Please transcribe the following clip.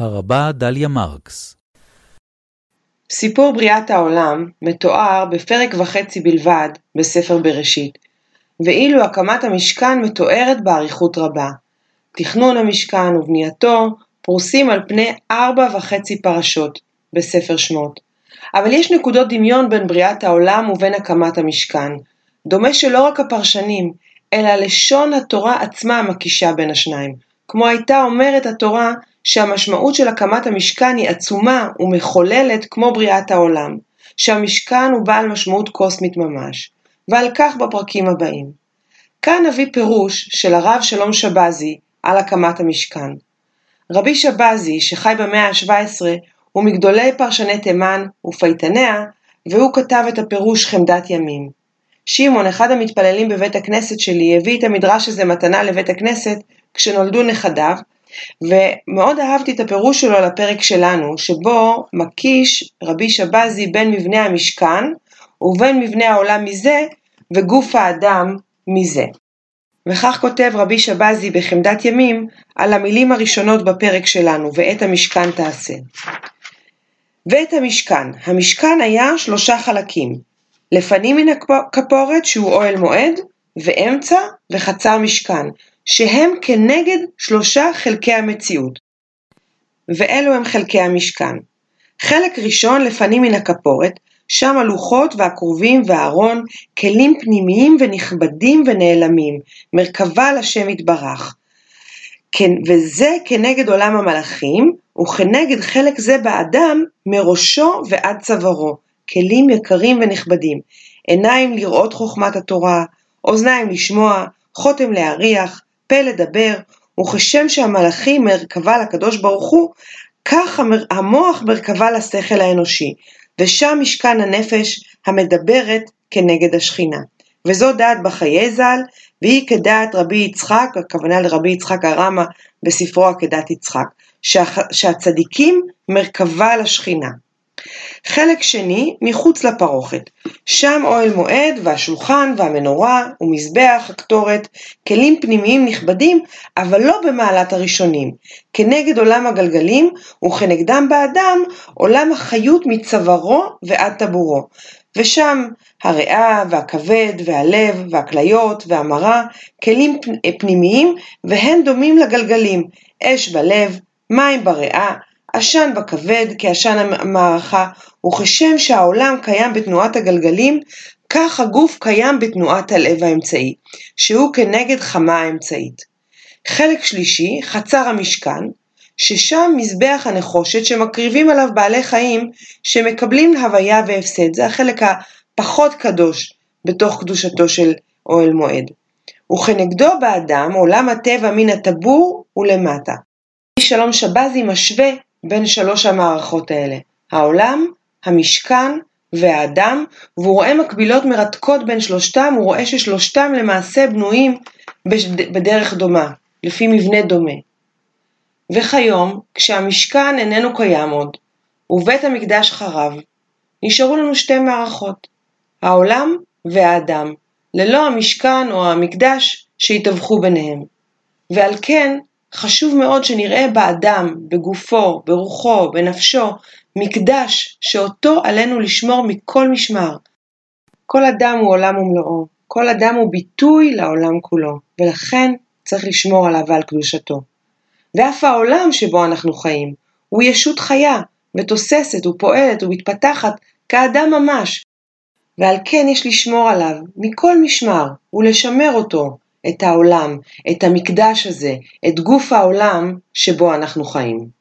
הרבה דליה מרקס סיפור בריאת העולם מתואר בפרק וחצי בלבד בספר בראשית, ואילו הקמת המשכן מתוארת באריכות רבה. תכנון המשכן ובנייתו פרוסים על פני ארבע וחצי פרשות בספר שמות. אבל יש נקודות דמיון בין בריאת העולם ובין הקמת המשכן. דומה שלא רק הפרשנים, אלא לשון התורה עצמה מקישה בין השניים. כמו הייתה אומרת התורה שהמשמעות של הקמת המשכן היא עצומה ומחוללת כמו בריאת העולם, שהמשכן הוא בעל משמעות קוסמית ממש, ועל כך בפרקים הבאים. כאן נביא פירוש של הרב שלום שבזי על הקמת המשכן. רבי שבזי, שחי במאה ה-17, הוא מגדולי פרשני תימן ופייטניה, והוא כתב את הפירוש חמדת ימים. שמעון, אחד המתפללים בבית הכנסת שלי, הביא את המדרש הזה מתנה לבית הכנסת כשנולדו נכדיו, ומאוד אהבתי את הפירוש שלו לפרק שלנו, שבו מקיש רבי שבזי בין מבנה המשכן ובין מבנה העולם מזה וגוף האדם מזה. וכך כותב רבי שבזי בחמדת ימים על המילים הראשונות בפרק שלנו, ואת המשכן תעשה. ואת המשכן, המשכן היה שלושה חלקים, לפנים מן הכפורת שהוא אוהל מועד, ואמצע וחצר משכן, שהם כנגד שלושה חלקי המציאות. ואלו הם חלקי המשכן. חלק ראשון לפנים מן הכפורת, שם הלוחות והכרובים והארון, כלים פנימיים ונכבדים ונעלמים, מרכבה לשם יתברך. כן, וזה כנגד עולם המלאכים, וכנגד חלק זה באדם, מראשו ועד צווארו, כלים יקרים ונכבדים, עיניים לראות חוכמת התורה, אוזניים לשמוע, חותם להריח, פה לדבר, וכשם שהמלאכים מרכבה לקדוש ברוך הוא, כך המוח מרכבה לשכל האנושי, ושם משכן הנפש המדברת כנגד השכינה. וזו דעת בחיי ז"ל, והיא כדעת רבי יצחק, הכוונה לרבי יצחק הרמה בספרו עקדת יצחק, שהצדיקים מרכבה לשכינה. חלק שני, מחוץ לפרוכת, שם אוהל מועד והשולחן והמנורה ומזבח, הקטורת, כלים פנימיים נכבדים, אבל לא במעלת הראשונים, כנגד עולם הגלגלים וכנגדם באדם עולם החיות מצווארו ועד טבורו, ושם הריאה והכבד והלב והכליות והמרה, כלים פנימיים והן דומים לגלגלים, אש בלב, מים בריאה, עשן בכבד כעשן המערכה, וכשם שהעולם קיים בתנועת הגלגלים, כך הגוף קיים בתנועת הלב האמצעי, שהוא כנגד חמה האמצעית. חלק שלישי, חצר המשכן, ששם מזבח הנחושת שמקריבים עליו בעלי חיים שמקבלים הוויה והפסד, זה החלק הפחות קדוש בתוך קדושתו של אוהל מועד. וכנגדו באדם עולם הטבע מן הטבור ולמטה. שלום שבזי משווה בין שלוש המערכות האלה, העולם, המשכן והאדם, והוא רואה מקבילות מרתקות בין שלושתם, הוא רואה ששלושתם למעשה בנויים בדרך דומה, לפי מבנה דומה. וכיום, כשהמשכן איננו קיים עוד, ובית המקדש חרב, נשארו לנו שתי מערכות, העולם והאדם, ללא המשכן או המקדש שהתווכו ביניהם. ועל כן, חשוב מאוד שנראה באדם, בגופו, ברוחו, בנפשו, מקדש שאותו עלינו לשמור מכל משמר. כל אדם הוא עולם ומלואו, כל אדם הוא ביטוי לעולם כולו, ולכן צריך לשמור עליו ועל קדושתו. ואף העולם שבו אנחנו חיים, הוא ישות חיה, ותוססת ופועלת ומתפתחת כאדם ממש, ועל כן יש לשמור עליו מכל משמר ולשמר אותו, את העולם, את המקדש הזה, את גוף העולם שבו אנחנו חיים.